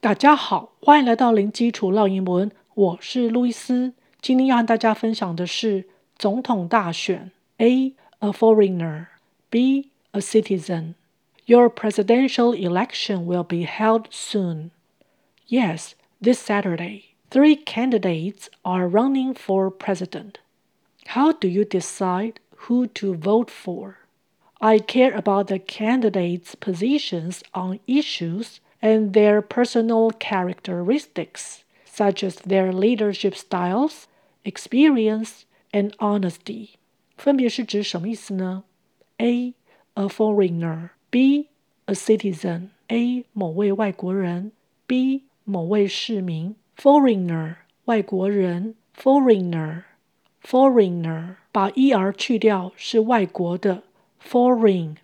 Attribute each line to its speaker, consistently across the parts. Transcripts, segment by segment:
Speaker 1: 大家好，欢迎来到零基础绕英文，我是路易斯。今天要和大家分享的是总统大选。A. A foreigner. B. A citizen. Your presidential election will be held soon. Yes, this Saturday. Three candidates are running for president. How do you decide who to vote for? I care about the candidates' positions on issues and their personal characteristics, such as their leadership styles, experience, and honesty. 分别是指什么意思呢？A. A foreigner. B. A citizen. A. 某位外国人。B. 某位市民。foreigner 外国人，foreigner foreigner 把 er 去掉是外国的，foreign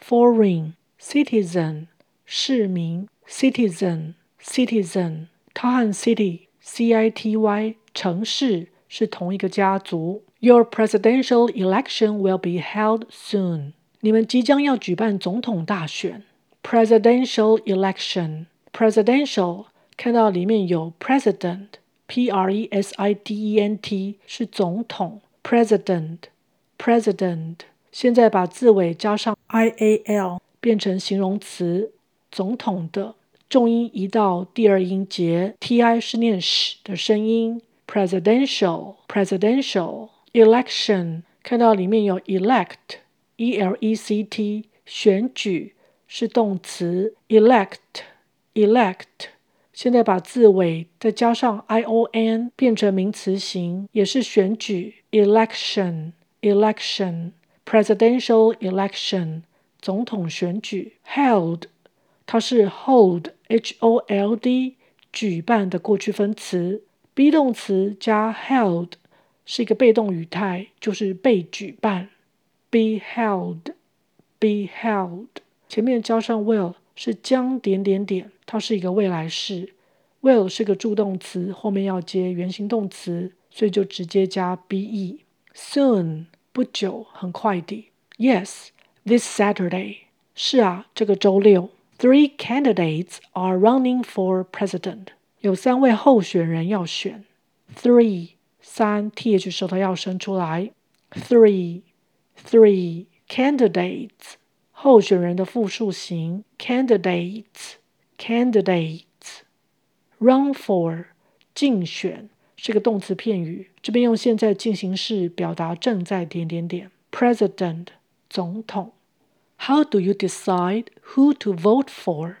Speaker 1: foreign citizen 市民 ，citizen citizen 它和 city c i t y 城市是同一个家族。Your presidential election will be held soon。你们即将要举办总统大选，presidential election presidential 看到里面有 president，p r e s i d e n t 是总统，president，president。现在把字尾加上 i a l 变成形容词，总统的。 重音移到第二音节，t i 是念 sh 的声音，presidential，presidential。election 看到里面有 elect，e l e c t 选举是动词，elect，elect。现在把字尾再加上 i o n 变成名词形，也是选举 election election presidential election 总统选举 held 它是 hold h o l d 举办的过去分词，be 动词加 held 是一个被动语态，就是被举办 be held be held 前面加上 will 是将点点点。它是一个未来式，will 是个助动词，后面要接原形动词，所以就直接加 be。Soon 不久，很快的。Yes, this Saturday 是啊，这个周六。Three candidates are running for president 有三位候选人要选。Three 三 th 舌头要伸出来。Three three candidates 候选人的复数形 candidates。Candidates run for 竞选是个动词片语，这边用现在进行式表达正在点点点。President 总统。How do you decide who to vote for？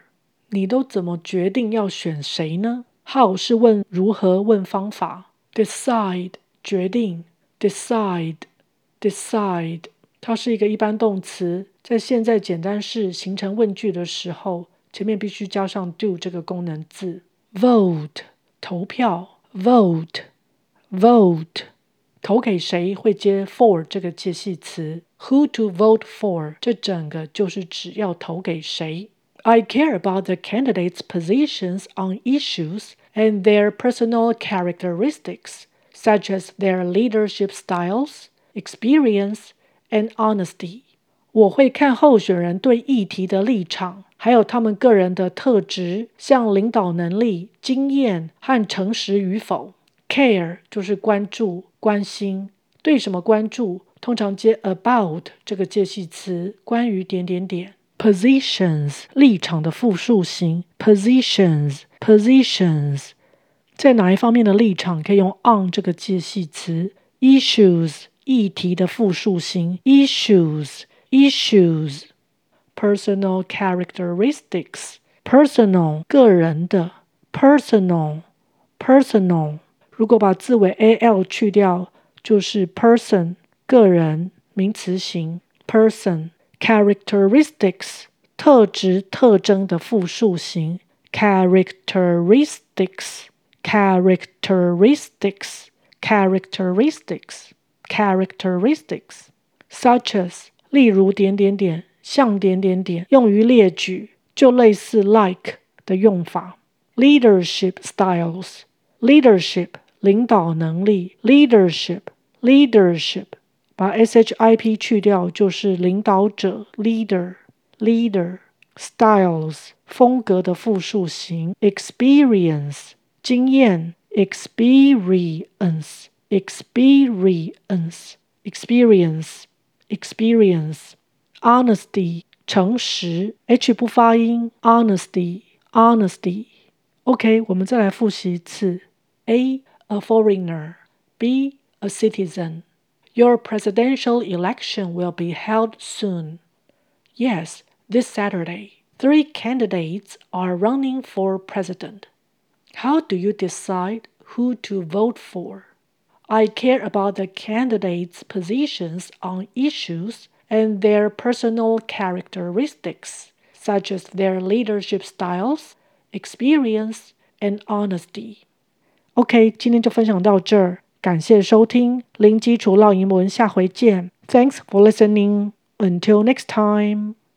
Speaker 1: 你都怎么决定要选谁呢？How 是问如何，问方法。Decide 决定。Decide decide 它是一个一般动词，在现在简单式形成问句的时候。前面必须加上 do 这个功能字，vote 投票，vote，vote 投给谁会接 for 这个介系词，who to vote for 这整个就是指要投给谁。I care about the candidates' positions on issues and their personal characteristics, such as their leadership styles, experience, and honesty. 我会看候选人对议题的立场。还有他们个人的特质，像领导能力、经验和诚实与否。 Care 就是关注、关心。对什么关注？通常接 about 这个介系词，关于点点点。Positions 立场的复数形。Positions，positions 在哪一方面的立场？可以用 on 这个介系词。Issues 议题的复数形。Issues，issues。personal characteristics personal 个人的 personal personal 如果把字尾 al 去掉，就是 person 个人名词形 person characteristics 特质特征的复数形 characteristics characteristics characteristics characteristics such as 例如点点点像点点点用于列举，就类似 like 的用法。Leadership styles，leadership 领导能力，leadership leadership 把 ship 去掉就是领导者 leader leader styles 风格的复数形，experience 经验，experience experience experience experience honesty 诚实，h 不发音，honesty honesty。OK，我们再来复习一次：A a foreigner, B a citizen. Your presidential election will be held soon. Yes, this Saturday. Three candidates are running for president. How do you decide who to vote for? I care about the candidates' positions on issues and their personal characteristics, such as their leadership styles, experience, and honesty. OK，今天就分享到这儿，感谢收听零基础绕英文，下回见。Thanks for listening. Until next time.